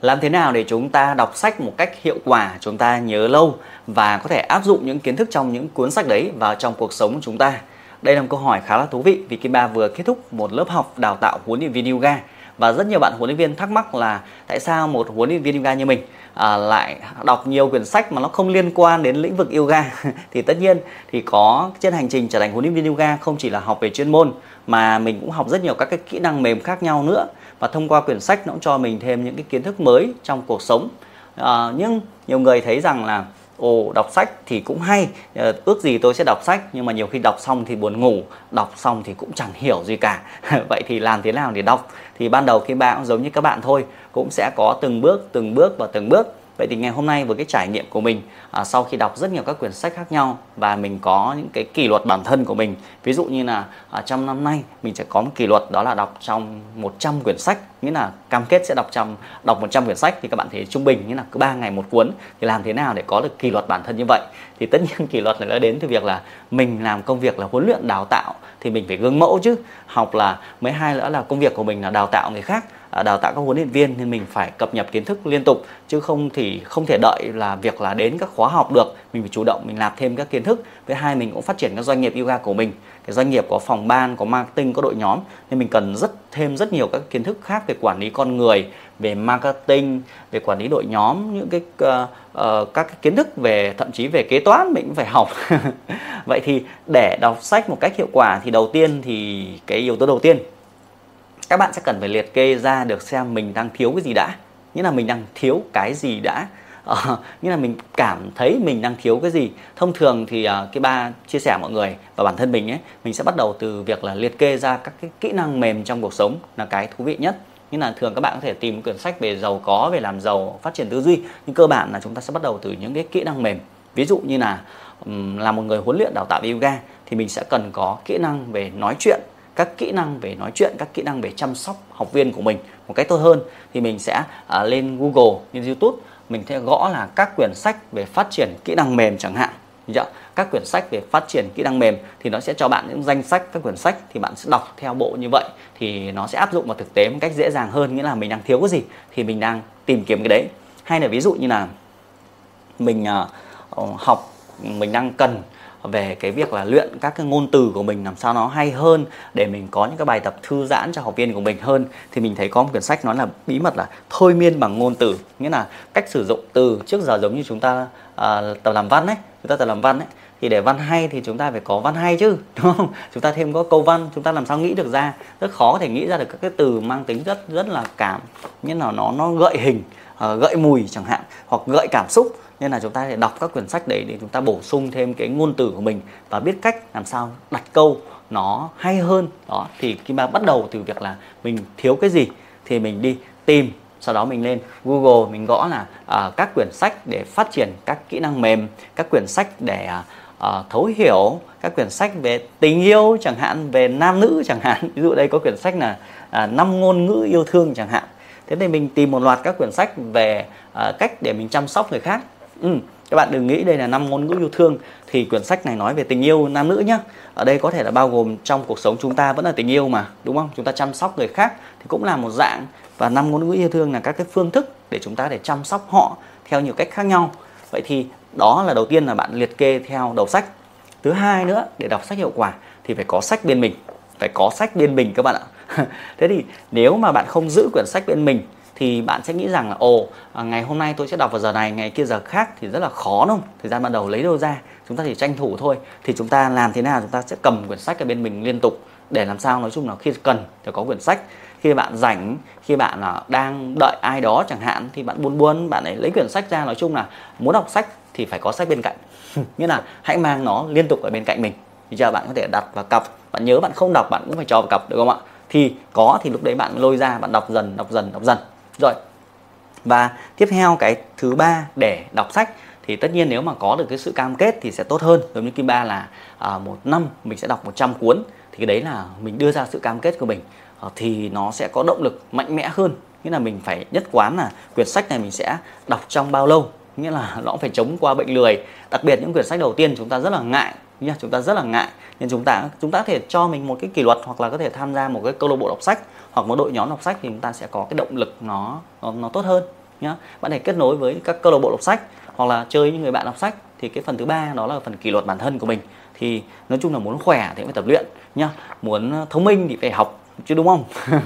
làm thế nào để chúng ta đọc sách một cách hiệu quả chúng ta nhớ lâu và có thể áp dụng những kiến thức trong những cuốn sách đấy vào trong cuộc sống của chúng ta? Đây là một câu hỏi khá là thú vị vì Kim Ba vừa kết thúc một lớp học đào tạo huấn luyện viên yoga và rất nhiều bạn huấn luyện viên thắc mắc là tại sao một huấn luyện viên yoga như mình à, lại đọc nhiều quyển sách mà nó không liên quan đến lĩnh vực yoga? Thì tất nhiên thì có trên hành trình trở thành huấn luyện viên yoga không chỉ là học về chuyên môn mà mình cũng học rất nhiều các cái kỹ năng mềm khác nhau nữa và thông qua quyển sách nó cũng cho mình thêm những cái kiến thức mới trong cuộc sống. À, nhưng nhiều người thấy rằng là ồ đọc sách thì cũng hay ờ, ước gì tôi sẽ đọc sách nhưng mà nhiều khi đọc xong thì buồn ngủ đọc xong thì cũng chẳng hiểu gì cả. Vậy thì làm thế nào để đọc? Thì ban đầu khi bạn cũng giống như các bạn thôi cũng sẽ có từng bước từng bước và từng bước vậy thì ngày hôm nay với cái trải nghiệm của mình à, sau khi đọc rất nhiều các quyển sách khác nhau và mình có những cái kỷ luật bản thân của mình ví dụ như là à, trong năm nay mình sẽ có một kỷ luật đó là đọc trong 100 quyển sách nghĩa là cam kết sẽ đọc trong đọc 100 quyển sách thì các bạn thấy trung bình nghĩa là cứ 3 ngày một cuốn thì làm thế nào để có được kỷ luật bản thân như vậy? Thì tất nhiên kỷ luật này nó đến từ việc là mình làm công việc là huấn luyện đào tạo thì mình phải gương mẫu chứ. Học là mấy hai nữa là công việc của mình là đào tạo người khác. À, đào tạo các huấn luyện viên nên mình phải cập nhật kiến thức liên tục chứ không thì không thể đợi là việc là đến các khóa học được. Mình phải chủ động mình nạp thêm các kiến thức. Với hai mình cũng phát triển các doanh nghiệp yoga của mình. Cái doanh nghiệp có phòng ban có marketing có đội nhóm. Nên mình cần rất thêm rất nhiều các kiến thức khác về quản lý con người về marketing về quản lý đội nhóm những cái uh, uh, các cái kiến thức về thậm chí về kế toán mình cũng phải học. Vậy thì để đọc sách một cách hiệu quả thì đầu tiên thì cái yếu tố đầu tiên các bạn sẽ cần phải liệt kê ra được xem mình đang thiếu cái gì đã. Nghĩa là mình đang thiếu cái gì đã. Uh, nghĩa là mình cảm thấy mình đang thiếu cái gì. Thông thường thì uh, cái ba chia sẻ mọi người và bản thân mình ấy mình sẽ bắt đầu từ việc là liệt kê ra các cái kỹ năng mềm trong cuộc sống là cái thú vị nhất. Như là thường các bạn có thể tìm quyển sách về giàu có về làm giàu phát triển tư duy nhưng cơ bản là chúng ta sẽ bắt đầu từ những cái kỹ năng mềm. Ví dụ như là um, là một người huấn luyện đào tạo yoga thì mình sẽ cần có kỹ năng về nói chuyện các kỹ năng về nói chuyện các kỹ năng về chăm sóc học viên của mình một cách tốt hơn thì mình sẽ uh, lên Google lên YouTube. Mình sẽ gõ là các quyển sách về phát triển kỹ năng mềm chẳng hạn. Các quyển sách về phát triển kỹ năng mềm thì nó sẽ cho bạn những danh sách các quyển sách thì bạn sẽ đọc theo bộ như vậy thì nó sẽ áp dụng vào thực tế một cách dễ dàng hơn nghĩa là mình đang thiếu cái gì thì mình đang tìm kiếm cái đấy. Hay là ví dụ như là mình uh, học mình đang cần về cái việc là luyện các cái ngôn từ của mình làm sao nó hay hơn để mình có những cái bài tập thư giãn cho học viên của mình hơn thì mình thấy có một quyển sách nói là bí mật là thôi miên bằng ngôn từ. Nghĩa là cách sử dụng từ trước giờ giống như chúng ta à, tập làm văn ấy chúng ta tập làm văn ấy. Thì để văn hay thì chúng ta phải có văn hay chứ đúng không? Chúng ta thêm có câu văn chúng ta làm sao nghĩ được ra. Rất khó có thể nghĩ ra được các cái từ mang tính rất rất là cảm. Như là nó nó gợi hình uh, gợi mùi chẳng hạn hoặc gợi cảm xúc nên là chúng ta sẽ đọc các quyển sách đấy để chúng ta bổ sung thêm cái ngôn từ của mình và biết cách làm sao đặt câu nó hay hơn. Đó thì khi mà bắt đầu từ việc là mình thiếu cái gì thì mình đi tìm sau đó mình lên Google mình gõ là uh, các quyển sách để phát triển các kỹ năng mềm các quyển sách để uh, thấu hiểu các quyển sách về tình yêu chẳng hạn về nam nữ chẳng hạn. Ví dụ đây có quyển sách là năm uh, ngôn ngữ yêu thương chẳng hạn. Thế thì mình tìm một loạt các quyển sách về uh, cách để mình chăm sóc người khác ừ, các bạn đừng nghĩ đây là năm ngôn ngữ yêu thương. Thì quyển sách này nói về tình yêu nam nữ nhá. Ở đây có thể là bao gồm trong cuộc sống chúng ta vẫn là tình yêu mà đúng không? Chúng ta chăm sóc người khác thì cũng là một dạng. Và năm ngôn ngữ yêu thương là các cái phương thức để chúng ta để chăm sóc họ theo nhiều cách khác nhau. Vậy thì đó là đầu tiên là bạn liệt kê theo đầu sách. Thứ hai nữa để đọc sách hiệu quả thì phải có sách bên mình. Phải có sách bên mình các bạn ạ. Thế thì nếu mà bạn không giữ quyển sách bên mình thì bạn sẽ nghĩ rằng là ồ à, ngày hôm nay tôi sẽ đọc vào giờ này ngày kia giờ khác thì rất là khó đúng không? Thời gian ban đầu lấy đâu ra? Chúng ta chỉ tranh thủ thôi. Thì chúng ta làm thế nào? Chúng ta sẽ cầm quyển sách ở bên mình liên tục để làm sao nói chung là khi cần thì có quyển sách. Khi bạn rảnh khi bạn là đang đợi ai đó chẳng hạn thì bạn buồn buồn bạn ấy lấy quyển sách ra nói chung là muốn đọc sách thì phải có sách bên cạnh. Nghĩa là hãy mang nó liên tục ở bên cạnh mình. Thì giờ bạn có thể đặt vào cặp bạn nhớ bạn không đọc bạn cũng phải cho vào cặp được không ạ? Thì có thì lúc đấy bạn lôi ra bạn đọc dần đọc dần đọc dần rồi. Và tiếp theo cái thứ ba để đọc sách thì tất nhiên nếu mà có được cái sự cam kết thì sẽ tốt hơn. Giống như kim ba là à, một năm mình sẽ đọc 100 cuốn thì cái đấy là mình đưa ra sự cam kết của mình. À, thì nó sẽ có động lực mạnh mẽ hơn. Nghĩa là mình phải nhất quán là quyển sách này mình sẽ đọc trong bao lâu. Nghĩa là nó cũng phải chống qua bệnh lười. Đặc biệt những quyển sách đầu tiên chúng ta rất là ngại nha chúng ta rất là ngại nên chúng ta chúng ta có thể cho mình một cái kỷ luật hoặc là có thể tham gia một cái câu lạc bộ đọc sách hoặc một đội nhóm đọc sách thì chúng ta sẽ có cái động lực nó nó, nó tốt hơn nhá. Bạn hãy kết nối với các câu lạc bộ đọc sách hoặc là chơi những người bạn đọc sách thì cái phần thứ ba đó là phần kỷ luật bản thân của mình. Thì nói chung là muốn khỏe thì phải tập luyện nhá. Muốn thông minh thì phải học chứ đúng không?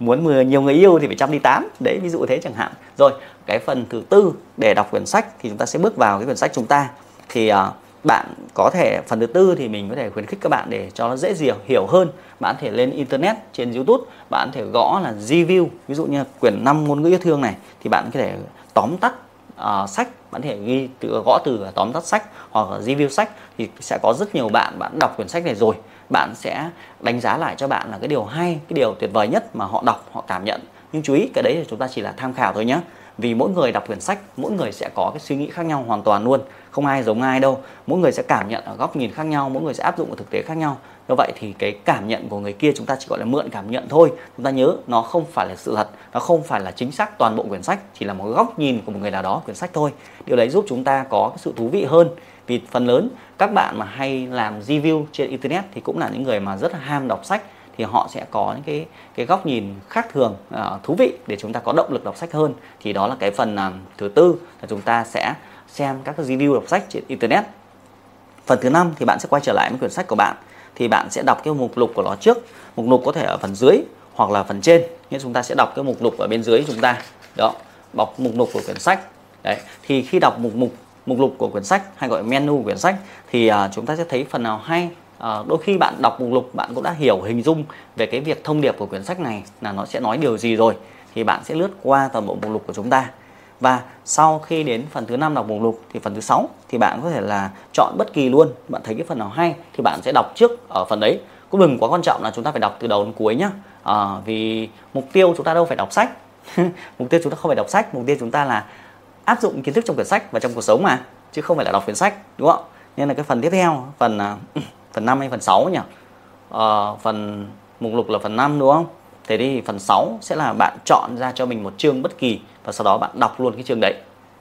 Muốn nhiều người yêu thì phải chăm đi tám đấy ví dụ thế chẳng hạn. Rồi cái phần thứ tư để đọc quyển sách thì chúng ta sẽ bước vào cái quyển sách chúng ta. Thì uh, bạn có thể phần thứ tư thì mình có thể khuyến khích các bạn để cho nó dễ hiểu hiểu hơn. Bạn có thể lên internet trên youtube bạn có thể gõ là review ví dụ như quyển 5 ngôn ngữ yêu thương này thì bạn có thể tóm tắt uh, sách bạn có thể ghi từ gõ từ tóm tắt sách hoặc là review sách thì sẽ có rất nhiều bạn bạn đọc quyển sách này rồi. Bạn sẽ đánh giá lại cho bạn là cái điều hay cái điều tuyệt vời nhất mà họ đọc họ cảm nhận. Nhưng chú ý cái đấy thì chúng ta chỉ là tham khảo thôi nhé vì mỗi người đọc quyển sách, mỗi người sẽ có cái suy nghĩ khác nhau hoàn toàn luôn. Không ai giống ai đâu. Mỗi người sẽ cảm nhận ở góc nhìn khác nhau, mỗi người sẽ áp dụng ở thực tế khác nhau. Do vậy thì cái cảm nhận của người kia chúng ta chỉ gọi là mượn cảm nhận thôi. Chúng ta nhớ, nó không phải là sự thật, nó không phải là chính xác toàn bộ quyển sách, chỉ là một góc nhìn của một người nào đó quyển sách thôi. Điều đấy giúp chúng ta có cái sự thú vị hơn. Vì phần lớn các bạn mà hay làm review trên internet thì cũng là những người mà rất là ham đọc sách thì họ sẽ có những cái cái góc nhìn khác thường uh, thú vị để chúng ta có động lực đọc sách hơn. Thì đó là cái phần uh, thứ tư là chúng ta sẽ xem các cái review đọc sách trên internet. Phần thứ năm thì bạn sẽ quay trở lại với quyển sách của bạn thì bạn sẽ đọc cái mục lục của nó trước. Mục lục có thể ở phần dưới hoặc là phần trên nhưng chúng ta sẽ đọc cái mục lục ở bên dưới chúng ta. Đó bọc mục lục của quyển sách. Đấy thì khi đọc mục mục mục lục của quyển sách hay gọi menu của quyển sách thì uh, chúng ta sẽ thấy phần nào hay à, đôi khi bạn đọc mục lục bạn cũng đã hiểu hình dung về cái việc thông điệp của quyển sách này là nó sẽ nói điều gì rồi thì bạn sẽ lướt qua toàn bộ mục lục của chúng ta. Và sau khi đến phần thứ năm đọc mục lục thì phần thứ sáu thì bạn có thể là chọn bất kỳ luôn bạn thấy cái phần nào hay thì bạn sẽ đọc trước ở phần đấy. Cũng đừng quá quan trọng là chúng ta phải đọc từ đầu đến cuối nhá. À, vì mục tiêu chúng ta đâu phải đọc sách. Mục tiêu chúng ta không phải đọc sách mục tiêu chúng ta là áp dụng kiến thức trong quyển sách và trong cuộc sống mà chứ không phải là đọc quyển sách đúng không? Nên là cái phần tiếp theo phần uh, phần 5 hay phần 6 nhỉ? Uh, phần mục lục là phần 5 đúng không? Thế thì phần 6 sẽ là bạn chọn ra cho mình một chương bất kỳ và sau đó bạn đọc luôn cái chương đấy.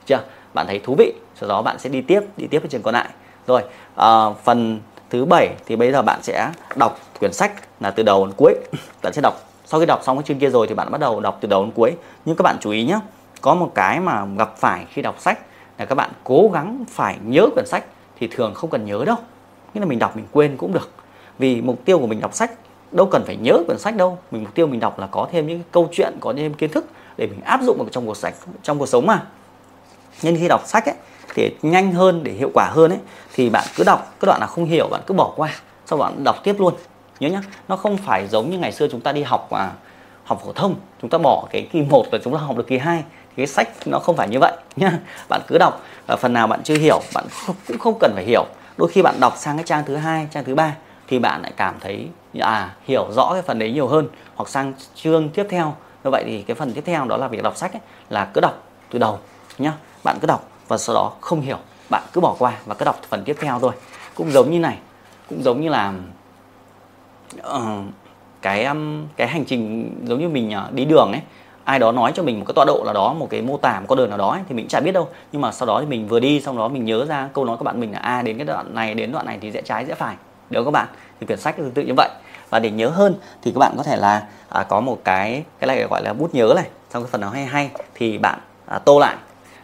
Chưa? Bạn thấy thú vị. Sau đó bạn sẽ đi tiếp đi tiếp cái chương còn lại. Rồi uh, phần thứ bảy thì bây giờ bạn sẽ đọc quyển sách là từ đầu đến cuối. Bạn sẽ đọc sau khi đọc xong cái chương kia rồi thì bạn bắt đầu đọc từ đầu đến cuối. Nhưng các bạn chú ý nhé có một cái mà gặp phải khi đọc sách là các bạn cố gắng phải nhớ quyển sách thì thường không cần nhớ đâu nghĩa là mình đọc mình quên cũng được. Vì mục tiêu của mình đọc sách, đâu cần phải nhớ quyển sách đâu. Mình, mục tiêu mình đọc là có thêm những câu chuyện, có thêm kiến thức để mình áp dụng vào trong cuộc sách, trong cuộc sống mà. Nên khi đọc sách ấy, thì nhanh hơn để hiệu quả hơn ấy, thì bạn cứ đọc, cái đoạn nào không hiểu, bạn cứ bỏ qua, sau bạn đọc tiếp luôn. Nhớ nhá, nó không phải giống như ngày xưa chúng ta đi học mà học phổ thông, chúng ta bỏ cái kỳ 1 và chúng ta học được kỳ 2 thì cái sách nó không phải như vậy nhá. Bạn cứ đọc, và phần nào bạn chưa hiểu, bạn cũng không cần phải hiểu đôi khi bạn đọc sang cái trang thứ hai trang thứ ba thì bạn lại cảm thấy à hiểu rõ cái phần đấy nhiều hơn hoặc sang chương tiếp theo. Như vậy thì cái phần tiếp theo đó là việc đọc sách ấy, là cứ đọc từ đầu nhá. Bạn cứ đọc và sau đó không hiểu bạn cứ bỏ qua và cứ đọc phần tiếp theo thôi. Cũng giống như này cũng giống như là uh, cái um, cái hành trình giống như mình uh, đi đường ấy ai đó nói cho mình một cái tọa độ là đó một cái mô tả một con đường nào đó ấy, thì mình chả biết đâu. Nhưng mà sau đó thì mình vừa đi xong đó mình nhớ ra câu nói của bạn mình là a à, đến cái đoạn này đến đoạn này thì rẽ trái rẽ phải. Được các bạn? Thì quyển sách tương tự như vậy. Và để nhớ hơn thì các bạn có thể là à, có một cái cái này gọi là bút nhớ này. Trong cái phần nào hay hay thì bạn à, tô lại.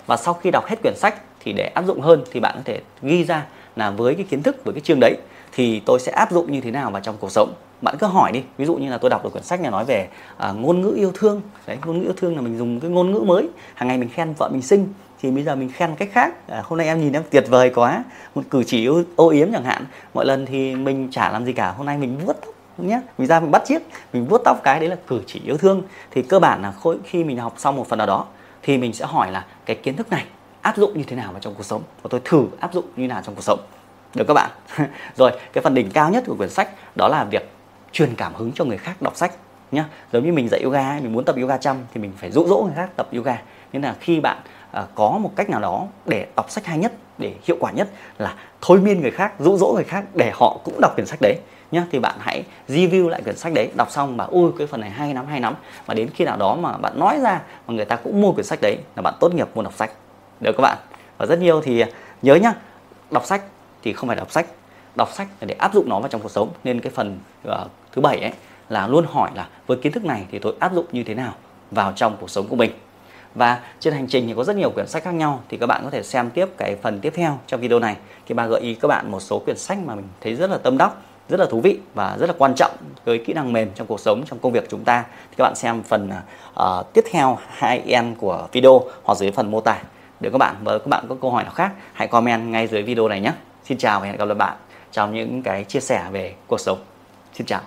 Và sau khi đọc hết quyển sách thì để áp dụng hơn thì bạn có thể ghi ra là với cái kiến thức với cái chương đấy thì tôi sẽ áp dụng như thế nào vào trong cuộc sống bạn cứ hỏi đi. Ví dụ như là tôi đọc được quyển sách này nói về à, ngôn ngữ yêu thương. Đấy ngôn ngữ yêu thương là mình dùng cái ngôn ngữ mới. Hàng ngày mình khen vợ mình xinh thì bây giờ mình khen cách khác. À, hôm nay em nhìn em tuyệt vời quá. Một cử chỉ ô, ô yếm chẳng hạn. Mọi lần thì mình chả làm gì cả. Hôm nay mình vuốt tóc nhé mình ra mình bắt chiếc mình vuốt tóc cái đấy là cử chỉ yêu thương. Thì cơ bản là khi mình học xong một phần nào đó thì mình sẽ hỏi là cái kiến thức này áp dụng như thế nào vào trong cuộc sống? Và tôi thử áp dụng như thế nào trong cuộc sống. Được các bạn? Rồi cái phần đỉnh cao nhất của quyển sách đó là việc truyền cảm hứng cho người khác đọc sách nhá. Giống như mình dạy yoga mình muốn tập yoga chăm thì mình phải dụ dỗ người khác tập yoga. Nên là khi bạn à, có một cách nào đó để đọc sách hay nhất để hiệu quả nhất là thôi miên người khác dụ dỗ người khác để họ cũng đọc quyển sách đấy nhá thì bạn hãy review lại quyển sách đấy đọc xong mà ui cái phần này hay lắm hay lắm. Mà đến khi nào đó mà bạn nói ra mà người ta cũng mua quyển sách đấy là bạn tốt nghiệp môn đọc sách. Được các bạn? Và rất nhiều thì nhớ nhá đọc sách thì không phải đọc sách đọc sách để áp dụng nó vào trong cuộc sống. Nên cái phần uh, thứ bảy ấy là luôn hỏi là với kiến thức này thì tôi áp dụng như thế nào vào trong cuộc sống của mình. Và trên hành trình thì có rất nhiều quyển sách khác nhau thì các bạn có thể xem tiếp cái phần tiếp theo trong video này. Thì bà gợi ý các bạn một số quyển sách mà mình thấy rất là tâm đắc rất là thú vị và rất là quan trọng với kỹ năng mềm trong cuộc sống trong công việc chúng ta. Thì các bạn xem phần uh, tiếp theo hai em của video hoặc dưới phần mô tả. Để các bạn và các bạn có câu hỏi nào khác hãy comment ngay dưới video này nhé. Xin chào và hẹn gặp lại bạn trong những cái chia sẻ về cuộc sống. Xin chào.